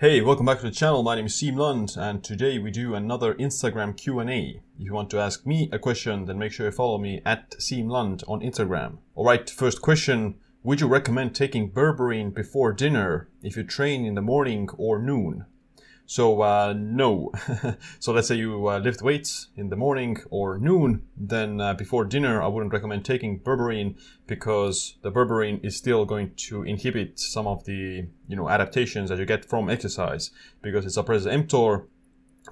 Hey, welcome back to the channel. My name is Siim Land, and today we do another Instagram Q&A. If you want to ask me a question, then make sure you follow me at Siim Land on Instagram. Alright, first question. Would you recommend taking berberine before dinner if you train in the morning or noon? So uh, no. so let's say you uh, lift weights in the morning or noon, then uh, before dinner I wouldn't recommend taking berberine because the berberine is still going to inhibit some of the you know adaptations that you get from exercise because it suppresses mTOR.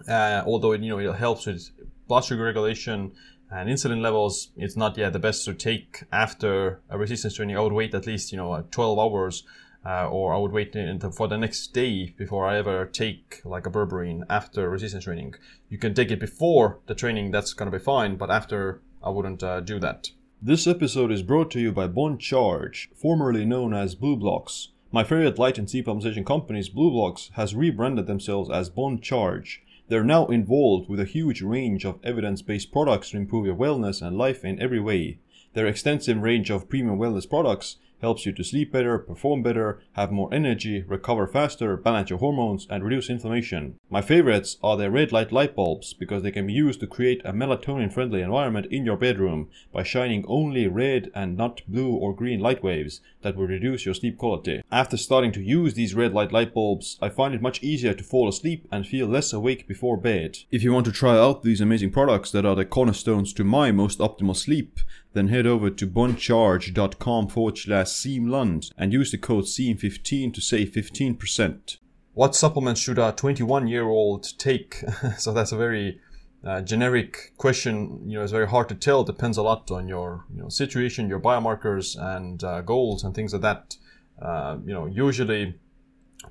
Uh, although it you know it helps with blood sugar regulation and insulin levels, it's not yet the best to take after a resistance training. I would wait at least you know uh, 12 hours uh, or I would wait until for the next day before I ever take like a berberine after resistance training. You can take it before the training, that's gonna be fine, but after I wouldn't uh, do that. This episode is brought to you by Bon Charge, formerly known as BlueBlox. My favorite light and sleep optimization companies, Blox, has rebranded themselves as Bon Charge. They're now involved with a huge range of evidence-based products to improve your wellness and life in every way. Their extensive range of premium wellness products helps you to sleep better, perform better, have more energy, recover faster, balance your hormones, and reduce inflammation. My favorites are the red light light bulbs because they can be used to create a melatonin friendly environment in your bedroom by shining only red and not blue or green light waves that will reduce your sleep quality. After starting to use these red light light bulbs, I find it much easier to fall asleep and feel less awake before bed. If you want to try out these amazing products that are the cornerstones to my most optimal sleep, then head over to boncharge.com forward slash Land and use the code SIIM15 to save 15%. What supplements should a 21 year old take? so that's a very uh, generic question. You know, it's very hard to tell. It depends a lot on your you know, situation, your biomarkers, and uh, goals and things like that. Uh, you know, usually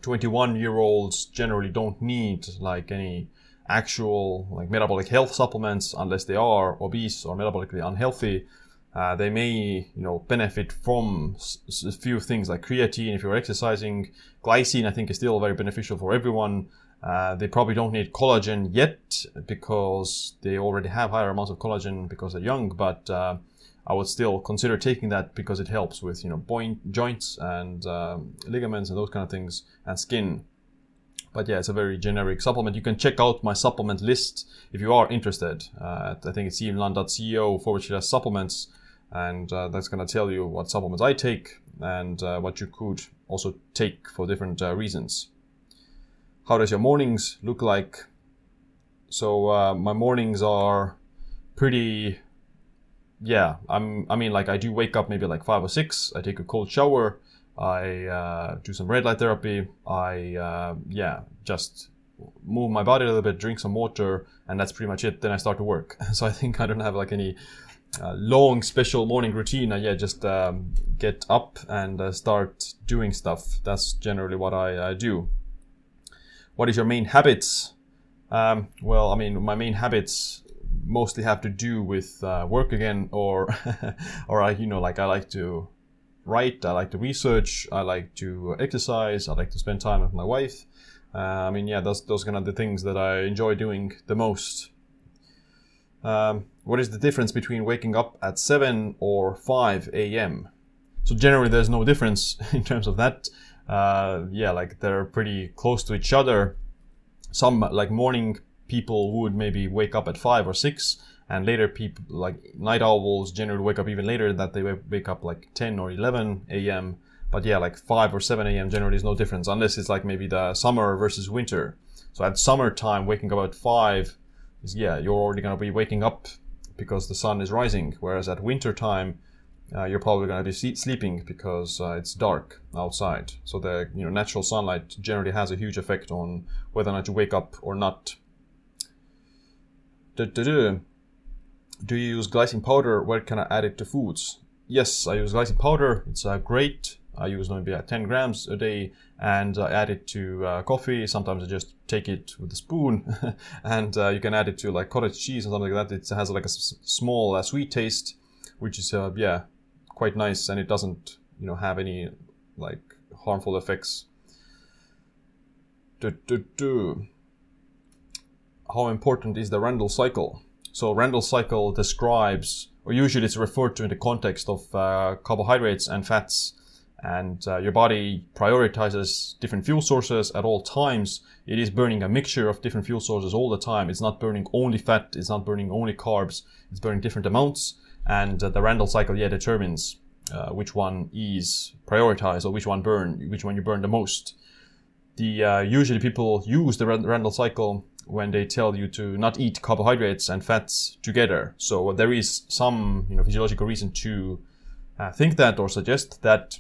21 year olds generally don't need like any actual like metabolic health supplements unless they are obese or metabolically unhealthy uh, they may, you know, benefit from a few things like creatine if you're exercising. Glycine, I think, is still very beneficial for everyone. Uh, they probably don't need collagen yet because they already have higher amounts of collagen because they're young. But uh, I would still consider taking that because it helps with, you know, point, joints and um, ligaments and those kind of things and skin. But yeah, it's a very generic supplement. You can check out my supplement list if you are interested. Uh, I think it's siimland.co forward slash supplements and uh, that's going to tell you what supplements I take and uh, what you could also take for different reasons. How does your mornings look like? So uh, my mornings are pretty. Yeah, I'm. I mean, like I do wake up maybe like five or six. I take a cold shower. I uh, do some red light therapy. I uh, yeah, just move my body a little bit, drink some water, and that's pretty much it. Then I start to work. so I think I don't have like any uh, long special morning routine. Uh, yeah, just um, get up and uh, start doing stuff. That's generally what I uh, do. What is your main habits? Um, well, I mean, my main habits mostly have to do with uh, work again, or or I, you know, like I like to write, I like to research, I like to exercise, I like to spend time with my wife. Uh, I mean, yeah, those those kind of the things that I enjoy doing the most. Um, what is the difference between waking up at 7 or 5 a.m.? So generally, there's no difference in terms of that. Uh, yeah, like they're pretty close to each other. Some like morning people would maybe wake up at 5 or 6 and later people like night owls generally wake up even later that they wake up like 10 or 11 a.m but yeah like 5 or 7 a.m generally is no difference unless it's like maybe the summer versus winter so at summertime waking up at 5 is yeah, you're already to be waking up because the sun is rising. Whereas at winter time, uh, you're probably going to be sleeping because uh, it's dark outside. So the you know natural sunlight generally has a huge effect on whether or not you wake up or not. Do you use glycine powder? Where can I add it to foods? Yes, I use glycine powder. It's uh, great. I use maybe 10 grams a day and uh, add it to uh, coffee. Sometimes I just take it with a spoon and uh, you can add it to like cottage cheese and something like that. It has like a s- small uh, sweet taste, which is, uh, yeah, quite nice and it doesn't, you know, have any like harmful effects. Du, du, du. How important is the Randle cycle? So Randle cycle describes, or usually it's referred to in the context of uh, carbohydrates and fats and uh, your body prioritizes different fuel sources at all times. It is burning a mixture of different fuel sources all the time. It's not burning only fat. It's not burning only carbs. It's burning different amounts. And uh, the Randle cycle, yeah, determines uh, which one is prioritized or which one burn, which one you burn the most. The uh, usually people use the Randle cycle when they tell you to not eat carbohydrates and fats together. So there is some you know physiological reason to uh, think that or suggest that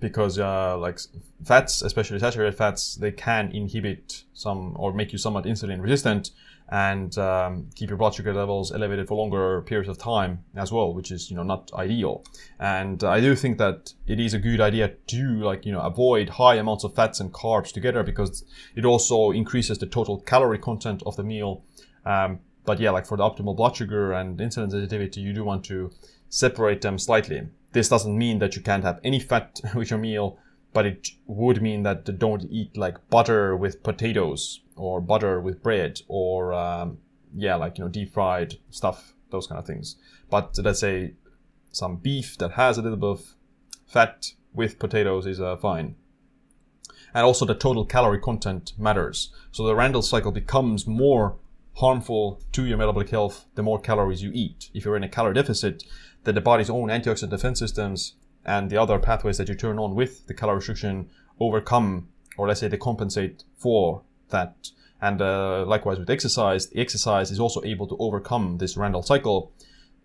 because uh, like fats, especially saturated fats, they can inhibit some or make you somewhat insulin resistant and um, keep your blood sugar levels elevated for longer periods of time as well, which is you know not ideal. And I do think that it is a good idea to like you know avoid high amounts of fats and carbs together because it also increases the total calorie content of the meal. Um, but yeah, like for the optimal blood sugar and insulin sensitivity, you do want to separate them slightly. This doesn't mean that you can't have any fat with your meal, but it would mean that don't eat like butter with potatoes or butter with bread or um, yeah, like you know deep fried stuff, those kind of things. But let's say some beef that has a little bit of fat with potatoes is uh, fine. And also the total calorie content matters. So the Randle cycle becomes more harmful to your metabolic health the more calories you eat. If you're in a calorie deficit, then the body's own antioxidant defense systems and the other pathways that you turn on with the calorie restriction overcome, or let's say they compensate for that. And uh, likewise with exercise, the exercise is also able to overcome this Randle cycle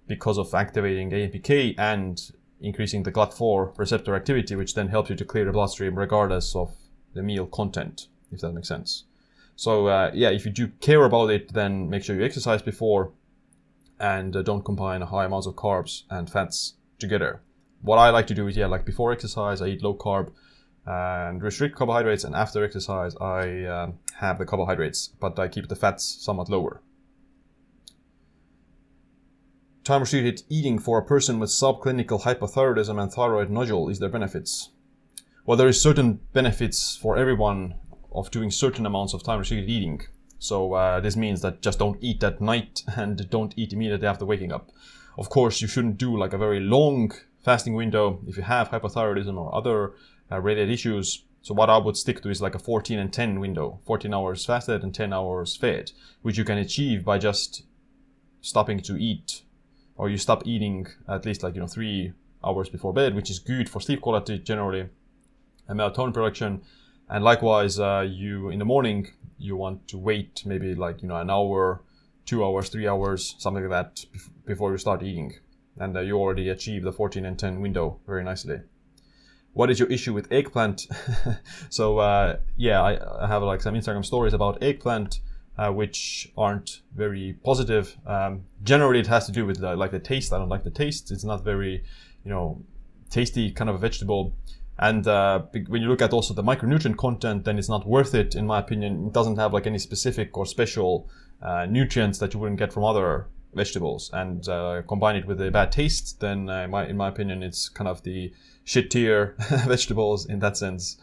because of activating AMPK and increasing the GLUT4 receptor activity, which then helps you to clear the bloodstream regardless of the meal content, if that makes sense. So uh, yeah, if you do care about it, then make sure you exercise before and uh, don't combine high amounts of carbs and fats together. What I like to do is yeah, like before exercise, I eat low carb and restrict carbohydrates, and after exercise, I um, have the carbohydrates, but I keep the fats somewhat lower. Time restricted eating for a person with subclinical hypothyroidism and thyroid nodule is there benefits? Well, there is certain benefits for everyone of doing certain amounts of time restricted eating. So uh, this means that just don't eat at night and don't eat immediately after waking up. Of course, you shouldn't do like a very long fasting window if you have hypothyroidism or other uh, related issues. So what I would stick to is like a 14 and 10 window, 14 hours fasted and 10 hours fed, which you can achieve by just stopping to eat or you stop eating at least like, you know, three hours before bed, which is good for sleep quality generally and melatonin production and likewise uh, you in the morning you want to wait maybe like you know an hour two hours three hours something like that before you start eating and uh, you already achieve the 14 and 10 window very nicely. What is your issue with eggplant? So uh, yeah I, I, have like some instagram stories about eggplant uh, which aren't very positive. Um, generally it has to do with the, like the taste. I don't like the taste. It's not very you know tasty kind of a vegetable. And uh, when you look at also the micronutrient content, then it's not worth it, in my opinion. It doesn't have like any specific or special uh, nutrients that you wouldn't get from other vegetables. And uh, combine it with a bad taste, then uh, my, in my opinion, it's kind of the shit tier vegetables in that sense.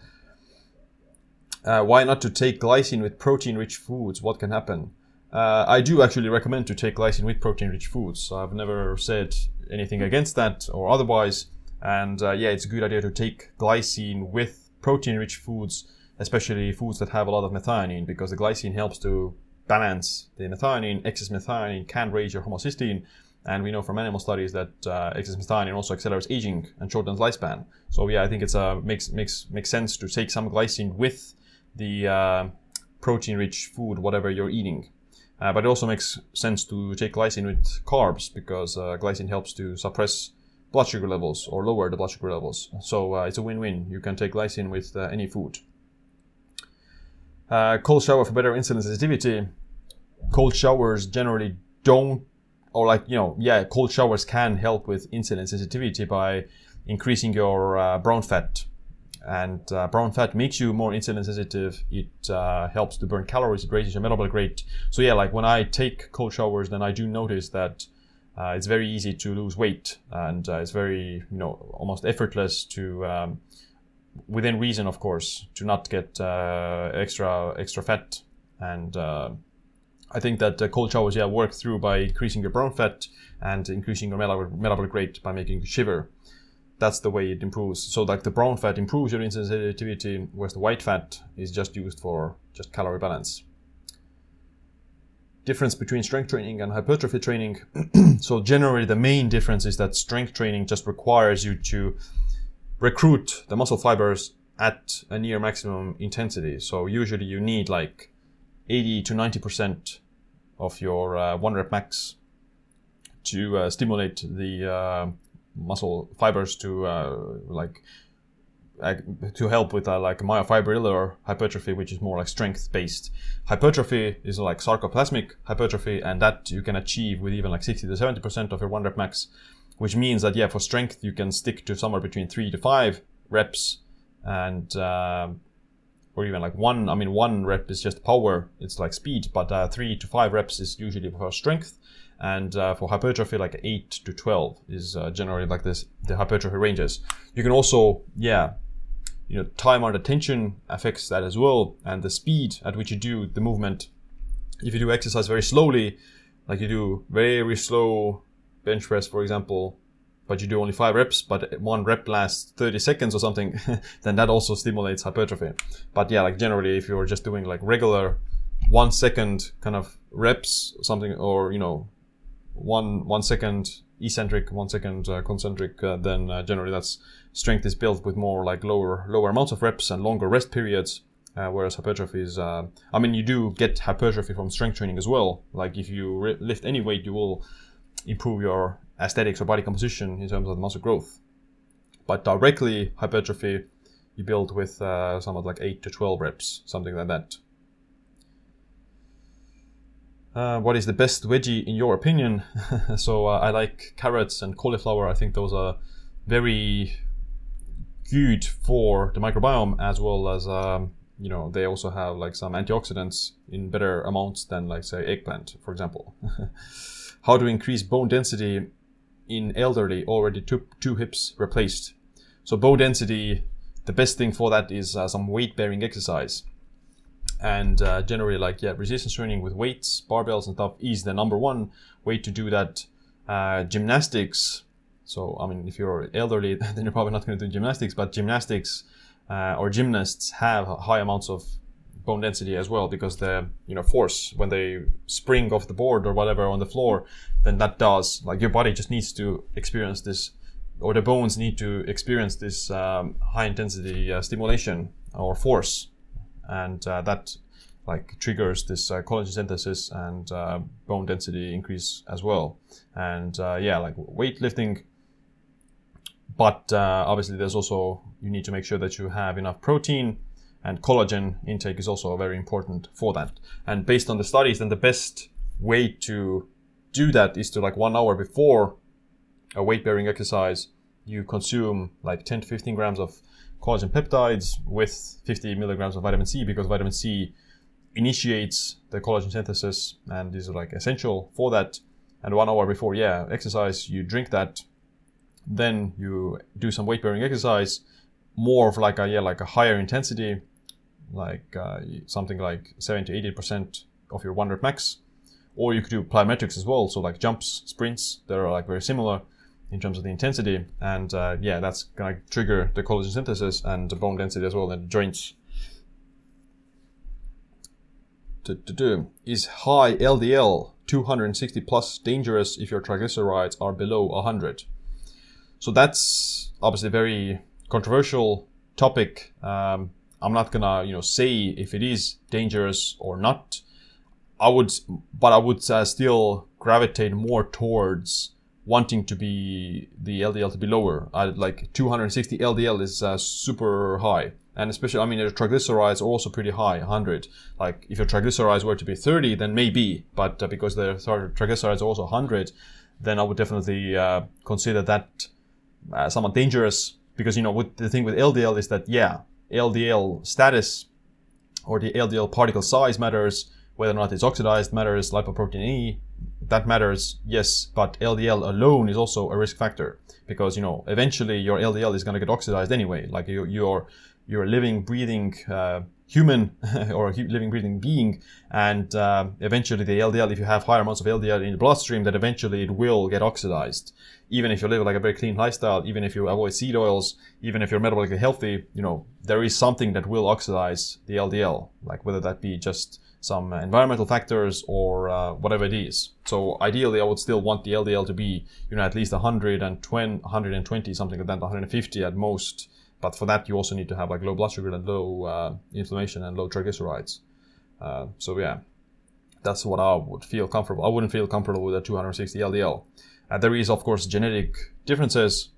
Uh, why not to take glycine with protein-rich foods? What can happen? Uh, I do actually recommend to take glycine with protein-rich foods. I've never said anything against that or otherwise. And uh, yeah, it's a good idea to take glycine with protein rich foods, especially foods that have a lot of methionine, because the glycine helps to balance the methionine. Excess methionine can raise your homocysteine. And we know from animal studies that uh, excess methionine also accelerates aging and shortens lifespan. So yeah, I think it's uh, makes makes makes sense to take some glycine with the uh, protein-rich food, whatever you're eating. Uh, but it also makes sense to take glycine with carbs because uh, glycine helps to suppress blood sugar levels or lower the blood sugar levels. So uh, it's a win-win. You can take glycine with any food. Cold shower for better insulin sensitivity. Cold showers generally don't, or like you know, yeah, cold showers can help with insulin sensitivity by increasing your uh, brown fat. And uh, brown fat makes you more insulin sensitive. It uh, helps to burn calories. It raises your metabolic rate. So yeah, like when I take cold showers, then I do notice that uh, it's very easy to lose weight and uh, it's very you know almost effortless to um, within reason of course to not get uh, extra extra fat and I think that uh, cold showers yeah work through by increasing your brown fat and increasing your metabolic, metabolic rate by making you shiver that's the way it improves. So like the brown fat improves your insulin sensitivity, whereas the white fat is just used for just calorie balance. Difference between strength training and hypertrophy training. so generally the main difference is that strength training just requires you to recruit the muscle fibers at a near maximum intensity. So usually you need like 80 to 90% of your uh, one rep max to uh, stimulate the uh, muscle fibers to uh, like to help with uh, like myofibrillar hypertrophy, which is more like strength based. Hypertrophy is like sarcoplasmic hypertrophy, and that you can achieve with even like 60 to 70 percent of your one rep max, which means that yeah, for strength you can stick to somewhere between three to five reps, and uh, or even like one. I mean, one rep is just power; it's like speed, but uh, three to five reps is usually for strength and uh, for hypertrophy like 8 to 12 is uh, generally like this the hypertrophy ranges you can also yeah you know time under tension affects that as well and the speed at which you do the movement if you do exercise very slowly like you do very slow bench press for example but you do only five reps but one rep lasts 30 seconds or something then that also stimulates hypertrophy but yeah like generally if you're just doing like regular one second kind of reps something or you know one one second eccentric, one second uh, concentric, uh, then uh, generally that's strength is built with more like lower lower amounts of reps and longer rest periods. Uh, whereas hypertrophy is, uh, I mean, you do get hypertrophy from strength training as well. Like if you re- lift any weight, you will improve your aesthetics or body composition in terms of the muscle growth. But directly hypertrophy, you build with uh, somewhat like eight to twelve reps, something like that. Uh, what is the best veggie in your opinion? so uh, I like carrots and cauliflower. I think those are very good for the microbiome as well as um, you know they also have like some antioxidants in better amounts than like say eggplant for example. How to increase bone density in elderly already two, two hips replaced. So bone density, the best thing for that is uh, some weight bearing exercise and uh, generally like yeah resistance training with weights barbells and stuff is the number one way to do that uh, gymnastics so i mean if you're elderly then you're probably not going to do gymnastics but gymnastics uh, or gymnasts have high amounts of bone density as well because the you know force when they spring off the board or whatever on the floor then that does like your body just needs to experience this or the bones need to experience this um, high intensity uh, stimulation or force and uh, that like triggers this uh, collagen synthesis and uh, bone density increase as well. And uh, yeah, like weightlifting. But uh, obviously, there's also you need to make sure that you have enough protein, and collagen intake is also very important for that. And based on the studies, then the best way to do that is to like one hour before a weight bearing exercise, you consume like 10 to 15 grams of collagen peptides with 50 milligrams of vitamin C because vitamin C initiates the collagen synthesis and is like essential for that. And one hour before, yeah, exercise, you drink that. Then you do some weight bearing exercise, more of like a yeah like a higher intensity, like uh, something like 70 to 80 percent of your one rep max. Or you could do plyometrics as well, so like jumps, sprints, that are like very similar in terms of the intensity. And uh, yeah, that's going to trigger the collagen synthesis and the bone density as well in the joints. Is high LDL 260 plus dangerous if your triglycerides are below 100? So that's obviously a very controversial topic. Um, I'm not gonna, you know, say if it is dangerous or not. I would, but I would uh, still gravitate more towards wanting to be the LDL to be lower. I, like 260 LDL is uh, super high. And especially, I mean, your triglycerides are also pretty high, 100. Like, if your triglycerides were to be 30, then maybe. But uh, because the triglycerides are also 100, then I would definitely uh, consider that uh, somewhat dangerous. Because, you know, with, the thing with LDL is that, yeah, LDL status or the LDL particle size matters, whether or not it's oxidized matters, lipoprotein E that matters, yes, but LDL alone is also a risk factor because you know eventually your LDL is going to get oxidized anyway. Like you, your you're a living, breathing uh, human or a living, breathing being, and uh, eventually the LDL, if you have higher amounts of LDL in the bloodstream, that eventually it will get oxidized. Even if you live like a very clean lifestyle, even if you avoid seed oils, even if you're metabolically healthy, you know there is something that will oxidize the LDL, like whether that be just some environmental factors or uh, whatever it is. So ideally, I would still want the LDL to be, you know, at least 120, 120 something like that, 150 at most. But for that, you also need to have like low blood sugar and low uh, inflammation and low triglycerides. Uh, so yeah, that's what I would feel comfortable. I wouldn't feel comfortable with a 260 LDL. Uh, there is of course genetic differences.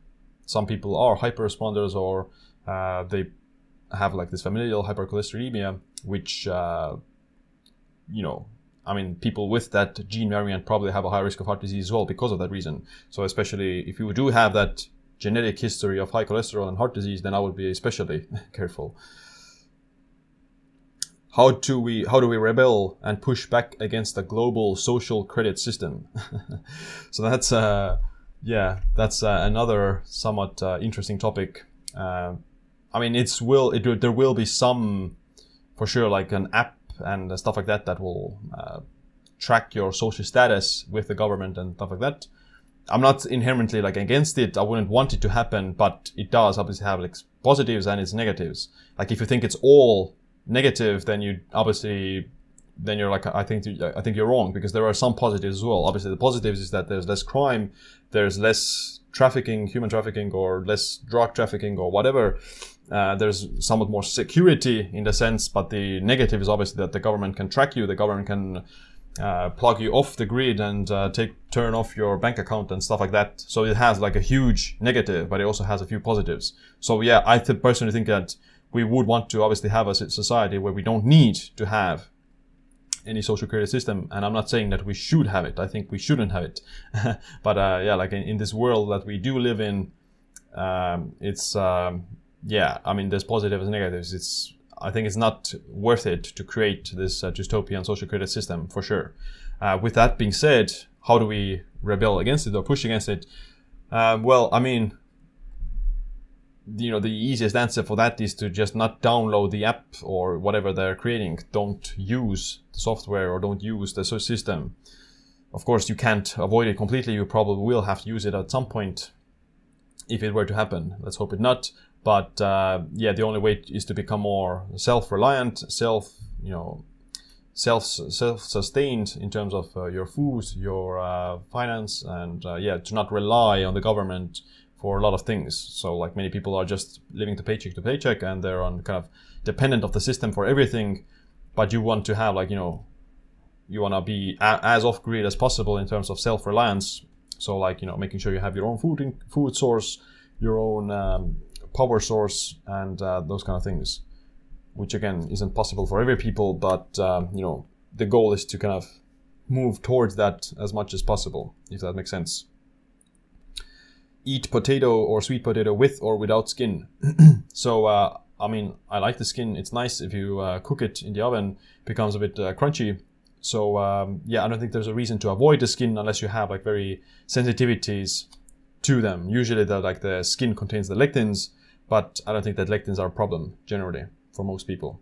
Some people are hyper responders or uh, they have like this familial hypercholesterolemia, which uh, you know, I mean, people with that gene variant probably have a high risk of heart disease as well because of that reason. So especially if you do have that genetic history of high cholesterol and heart disease, then I would be especially careful. How do we how do we rebel and push back against the global social credit system? so that's uh, yeah, that's uh, another somewhat uh, interesting topic. Uh, I mean, it's will it there will be some for sure like an app and stuff like that that will uh, track your social status with the government and stuff like that. I'm not inherently like against it. I wouldn't want it to happen, but it does obviously have like positives and its negatives. Like if you think it's all negative, then you obviously then you're like I think I think you're wrong because there are some positives as well. Obviously, the positives is that there's less crime, there's less trafficking, human trafficking, or less drug trafficking, or whatever. Uh, there's somewhat more security in the sense, but the negative is obviously that the government can track you, the government can uh, plug you off the grid and uh, take turn off your bank account and stuff like that. So it has like a huge negative, but it also has a few positives. So yeah, I th- personally think that we would want to obviously have a society where we don't need to have any social credit system. And I'm not saying that we should have it. I think we shouldn't have it. but uh, yeah, like in, in, this world that we do live in, um, it's um, yeah, I mean, there's positives and negatives. It's I think it's not worth it to create this uh, dystopian social credit system for sure. Uh, with that being said, how do we rebel against it or push against it? Um, well, I mean, you know, the easiest answer for that is to just not download the app or whatever they're creating. Don't use the software or don't use the system. Of course, you can't avoid it completely. You probably will have to use it at some point if it were to happen. Let's hope it not. But uh, yeah, the only way is to become more self-reliant, self, you know, self self-sustained in terms of uh, your food, your uh, finance, and uh, yeah, to not rely on the government for a lot of things. So like many people are just living to paycheck to paycheck, and they're on kind of dependent of the system for everything. But you want to have like you know, you want to be a- as off grid as possible in terms of self-reliance. So like you know, making sure you have your own food in- food source, your own um, power source and uh, those kind of things, which again isn't possible for every people, but um, you know the goal is to kind of move towards that as much as possible, if that makes sense. Eat potato or sweet potato with or without skin. so uh, I mean, I like the skin. It's nice if you uh, cook it in the oven, it becomes a bit uh, crunchy. So um, yeah, I don't think there's a reason to avoid the skin unless you have like very sensitivities to them. Usually, the like the skin contains the lectins, but I don't think that lectins are a problem generally for most people,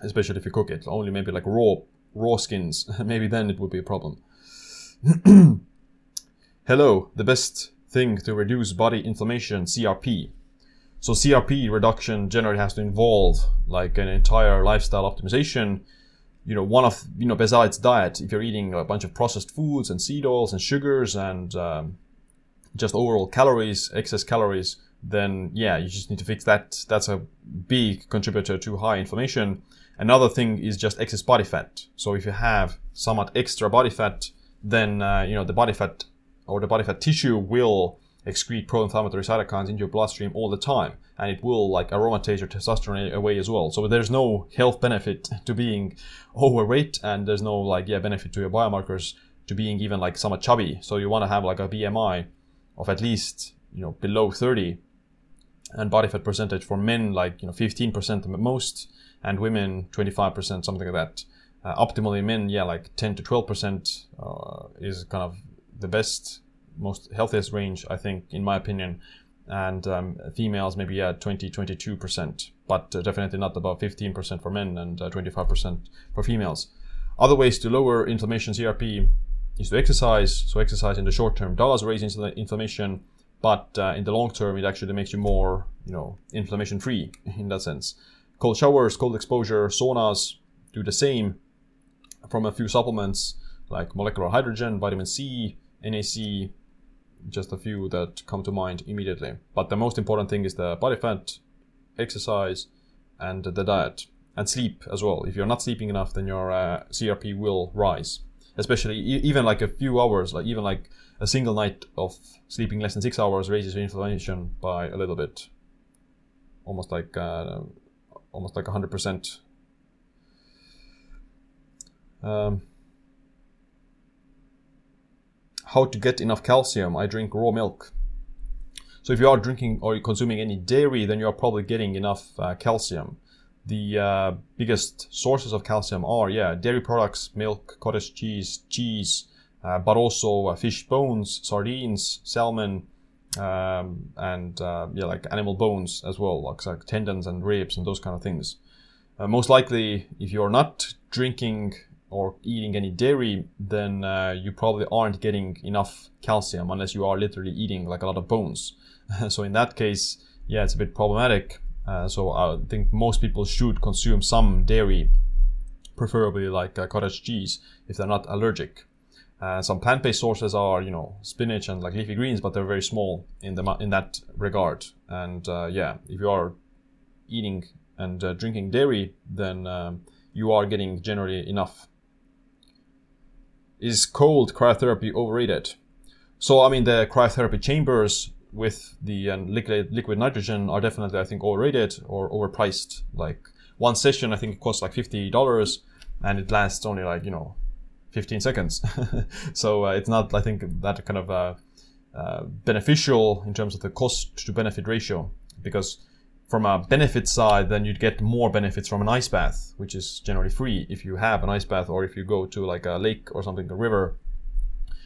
especially if you cook it. Only maybe like raw raw skins. maybe then it would be a problem. Hello, the best thing to reduce body inflammation, CRP. So CRP reduction generally has to involve like an entire lifestyle optimization. You know, one of you know besides diet, if you're eating a bunch of processed foods and seed oils and sugars and um, just overall calories, excess calories, then yeah, you just need to fix that. That's a big contributor to high inflammation. Another thing is just excess body fat. So if you have somewhat extra body fat, then uh, you know the body fat or the body fat tissue will excrete pro-inflammatory cytokines into your bloodstream all the time, and it will like aromatize your testosterone away as well. So there's no health benefit to being overweight, and there's no like yeah benefit to your biomarkers to being even like somewhat chubby. So you want to have like a BMI of at least you know below 30 and body fat percentage for men like you know 15% at most and women 25% something like that uh, optimally men yeah like 10 to 12% uh, is kind of the best most healthiest range i think in my opinion and um, females maybe at 20 22%, but uh, definitely not above 15% for men and uh, 25% for females. Other ways to lower inflammation CRP is to exercise. So exercise in the short term does raise inflammation, but uh, in the long term it actually makes you more, you know, inflammation free in that sense. Cold showers, cold exposure, saunas do the same from a few supplements like molecular hydrogen, vitamin C, NAC, just a few that come to mind immediately. But the most important thing is the body fat, exercise, and the diet, and sleep as well. If you're not sleeping enough, then your uh, CRP will rise. Especially even like a few hours, like even like a single night of sleeping less than six hours raises your inflammation by a little bit, almost like uh, almost like hundred percent. Um, how to get enough calcium. I drink raw milk. So if you are drinking or consuming any dairy, then you are probably getting enough uh, calcium. The uh, biggest sources of calcium are, yeah, dairy products, milk, cottage cheese, cheese, uh, but also uh, fish bones, sardines, salmon, um, and uh, yeah, like animal bones as well, like, like, tendons and ribs and those kind of things. Uh, most likely, if you're not drinking or eating any dairy, then uh, you probably aren't getting enough calcium unless you are literally eating like a lot of bones. so in that case, yeah, it's a bit problematic. Uh, so I think most people should consume some dairy, preferably like uh, cottage cheese, if they're not allergic. Uh, some plant-based sources are, you know, spinach and like leafy greens, but they're very small in the in that regard. And uh, yeah, if you are eating and uh, drinking dairy, then um, you are getting generally enough is cold cryotherapy overrated? So, I mean, the cryotherapy chambers with the uh, liquid, liquid nitrogen are definitely, I think, overrated or overpriced. Like one session, I think it costs like $50 and it lasts only like, you know, 15 seconds. so uh, it's not, I think, that kind of uh, uh, beneficial in terms of the cost to benefit ratio because from a benefit side, then you'd get more benefits from an ice bath, which is generally free if you have an ice bath or if you go to like a lake or something, a river,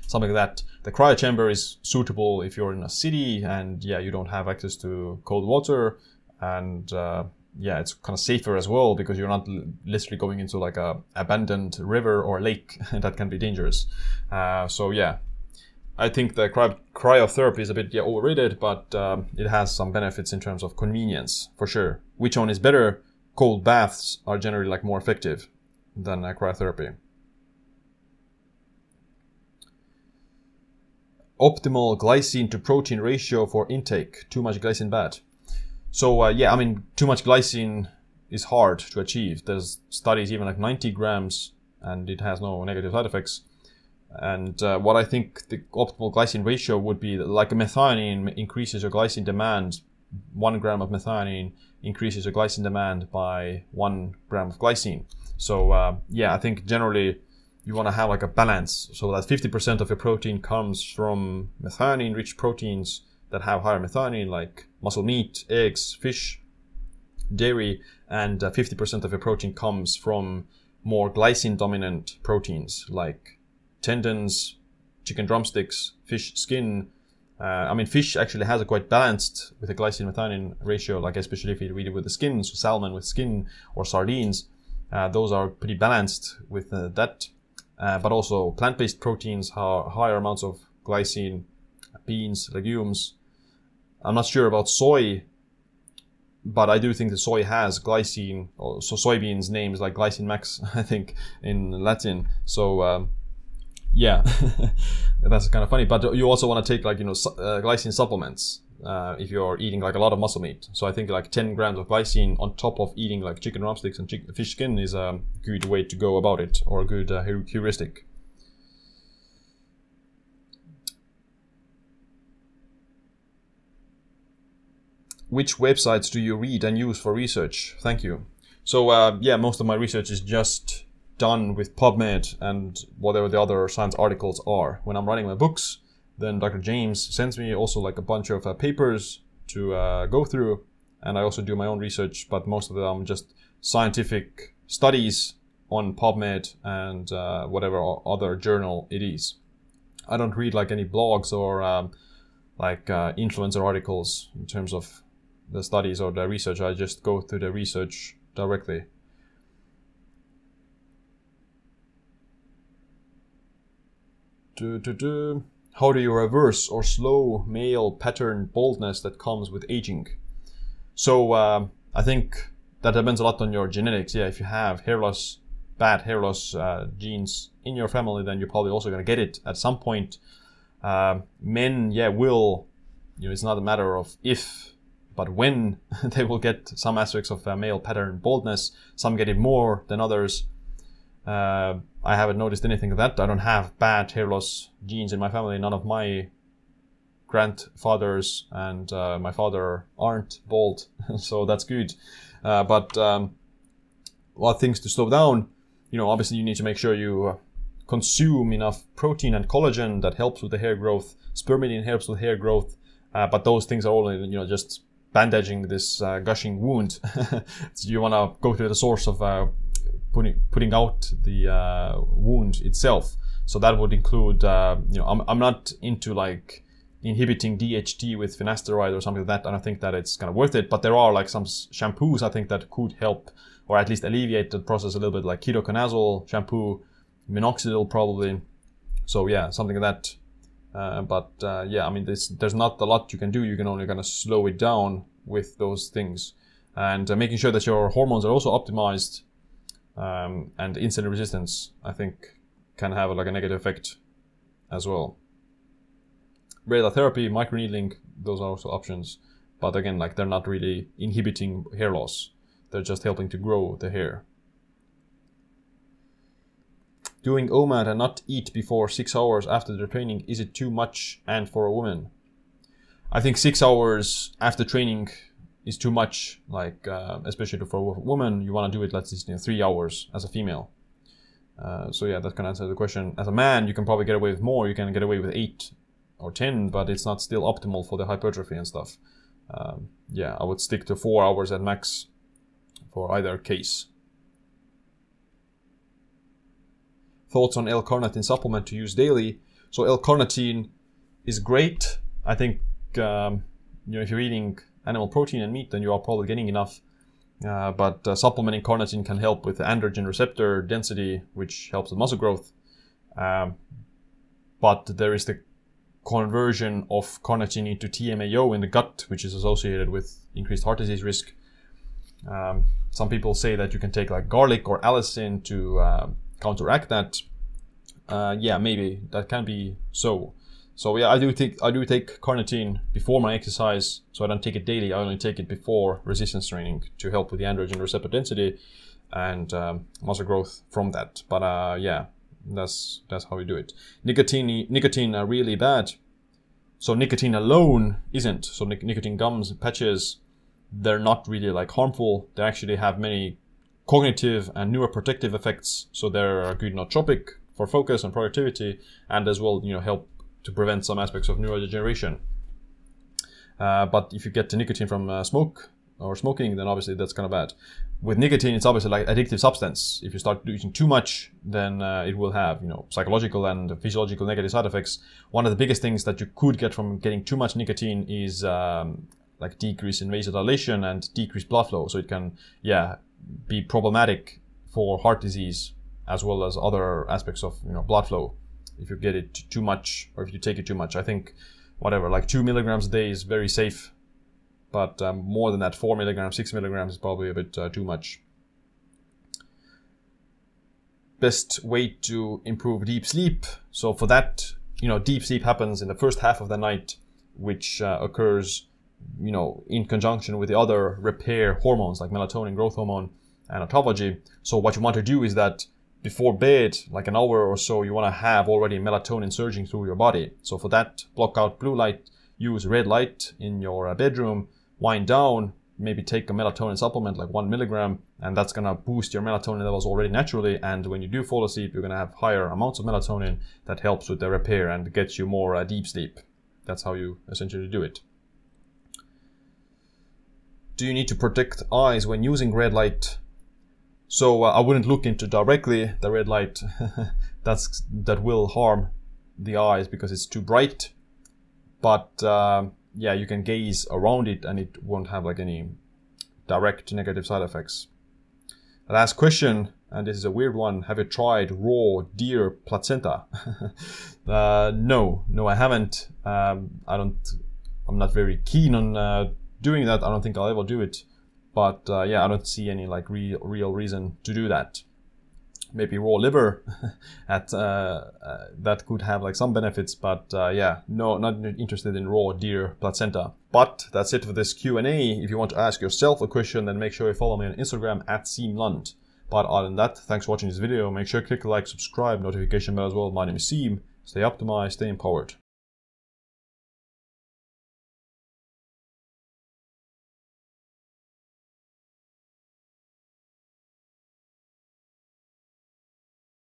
something like that. The cryo chamber is suitable if you're in a city and yeah, you don't have access to cold water and uh, yeah, it's kind of safer as well because you're not literally going into like a abandoned river or lake that can be dangerous. Uh, so yeah, I think the cry- cryotherapy is a bit yeah, overrated, but um, it has some benefits in terms of convenience for sure. Which one is better? Cold baths are generally like more effective than uh, cryotherapy. Optimal glycine to protein ratio for intake. Too much glycine bad. So uh, yeah, I mean, too much glycine is hard to achieve. There's studies even like 90 grams, and it has no negative side effects. And uh, what I think the optimal glycine ratio would be like a methionine increases your glycine demand. One gram of methionine increases your glycine demand by one gram of glycine. So uh, yeah, I think generally you want to have like a balance so that 50% of your protein comes from methionine rich proteins that have higher methionine like muscle meat, eggs, fish, dairy, and uh, 50% of your protein comes from more glycine dominant proteins like tendons, chicken drumsticks, fish skin. Uh, I mean, fish actually has a quite balanced with a glycine methionine ratio, like especially if you read it with the skin, so salmon with skin or sardines. Uh, those are pretty balanced with uh, that. Uh, but also plant-based proteins have higher amounts of glycine, beans, legumes. I'm not sure about soy, but I do think that soy has glycine. So soybeans names like glycine max, I think, in Latin. So um, yeah, that's kind of funny. But you also want to take like you know uh, glycine supplements uh, if you're eating like a lot of muscle meat. So I think like 10 grams of glycine on top of eating like chicken drumsticks and chick- fish skin is a good way to go about it, or a good uh, heuristic. Which websites do you read and use for research? Thank you. So uh, yeah, most of my research is just done with PubMed and whatever the other science articles are. When I'm writing my books, then Dr. James sends me also like a bunch of uh, papers to uh, go through, and I also do my own research, but most of them just scientific studies on PubMed and uh, whatever other journal it is. I don't read like any blogs or um, like uh, influencer articles in terms of the studies or the research. I just go through the research directly. Do, do, do. How do you reverse or slow male pattern baldness that comes with aging? So uh, I think that depends a lot on your genetics. Yeah, if you have hair loss, bad hair loss uh, genes in your family, then you're probably also going to get it at some point. Uh, men, yeah, will. You know, it's not a matter of if, but when they will get some aspects of uh, male pattern baldness. Some get it more than others. Uh, I haven't noticed anything of that. I don't have bad hair loss genes in my family. None of my grandfathers and uh, my father aren't bald, so that's good. Uh, but um, lot things to slow down. You know, obviously you need to make sure you uh, consume enough protein and collagen that helps with the hair growth. Spermidine helps with hair growth, uh, but those things are only you know just bandaging this uh, gushing wound. so you want to go to the source of uh, putting putting out the uh, wound itself. So that would include, uh, you know, I'm, I'm not into like inhibiting DHT with finasteride or something like that. And I don't think that it's kind of worth it. But there are like some shampoos I think that could help or at least alleviate the process a little bit, like ketoconazole shampoo, minoxidil probably. So yeah, something like that. Uh, but uh, yeah, I mean, there's there's not a lot you can do. You can only kind of slow it down with those things, and uh, making sure that your hormones are also optimized um, and insulin resistance, I think, can have like a negative effect as well. Radiotherapy, microneedling, those are also options, but again, like they're not really inhibiting hair loss; they're just helping to grow the hair. Doing OMAD and not eat before six hours after the training is it too much and for a woman? I think six hours after training is too much. Like uh, especially for a woman, you want to do it let's say three hours as a female. Uh, so yeah, that can answer the question. As a man, you can probably get away with more. You can get away with eight or ten, but it's not still optimal for the hypertrophy and stuff. Um, yeah, I would stick to four hours at max for either case. Thoughts on L-carnitine supplement to use daily? So L-carnitine is great. I think um, you know if you're eating animal protein and meat, then you are probably getting enough. Uh, but uh, supplementing carnitine can help with androgen receptor density, which helps with muscle growth. Um, but there is the conversion of carnitine into TMAO in the gut, which is associated with increased heart disease risk. Um, some people say that you can take like garlic or allicin to uh, counteract that. Uh, yeah, maybe that can be so. So yeah, I do take I do take carnitine before my exercise, so I don't take it daily. I only take it before resistance training to help with the androgen receptor density and um, muscle growth from that. But uh, yeah, that's that's how we do it. Nicotine nicotine are really bad. So nicotine alone isn't. So nic- nicotine gums patches, they're not really like harmful. They actually have many cognitive and neuroprotective effects. So they're good nootropic for focus and productivity, and as well, you know, help to prevent some aspects of neurodegeneration. Uh, but if you get the nicotine from uh, smoke or smoking, then obviously that's kind of bad. With nicotine, it's obviously like addictive substance. If you start using too much, then uh, it will have you know psychological and physiological negative side effects. One of the biggest things that you could get from getting too much nicotine is um, like decrease in vasodilation and decreased blood flow. So it can yeah be problematic for heart disease as well as other aspects of you know blood flow if you get it too much or if you take it too much. I think whatever, like two milligrams a day is very safe, but um, more than that, four milligrams, six milligrams is probably a bit uh, too much. Best way to improve deep sleep. So for that, you know, deep sleep happens in the first half of the night, which uh, occurs, you know, in conjunction with the other repair hormones like melatonin, growth hormone, and autophagy. So what you want to do is that before bed, like an hour or so, you want to have already melatonin surging through your body. So for that, block out blue light, use red light in your uh, bedroom, wind down, maybe take a melatonin supplement like one milligram, and that's gonna boost your melatonin levels already naturally. And when you do fall asleep, you're gonna have higher amounts of melatonin that helps with the repair and gets you more uh, deep sleep. That's how you essentially do it. Do you need to protect eyes when using red light? So uh, I wouldn't look into directly the red light. That's that will harm the eyes because it's too bright. but uh, yeah, you can gaze around it and it won't have like any direct negative side effects. Last question, and this is a weird one. Have you tried raw deer placenta? uh, no, no, I haven't. Um, I don't. I'm not very keen on uh, doing that. I don't think I'll ever do it. But uh, yeah, I don't see any like real real reason to do that. Maybe raw liver at uh, uh, that could have like some benefits but uh, yeah no not interested in raw deer placenta. But that's it for this q&a if you want to ask yourself a question then make sure you follow me on instagram at siimland but other than that thanks for watching this video. Make sure to click like subscribe notification bell as well. My name is Siim stay optimized stay empowered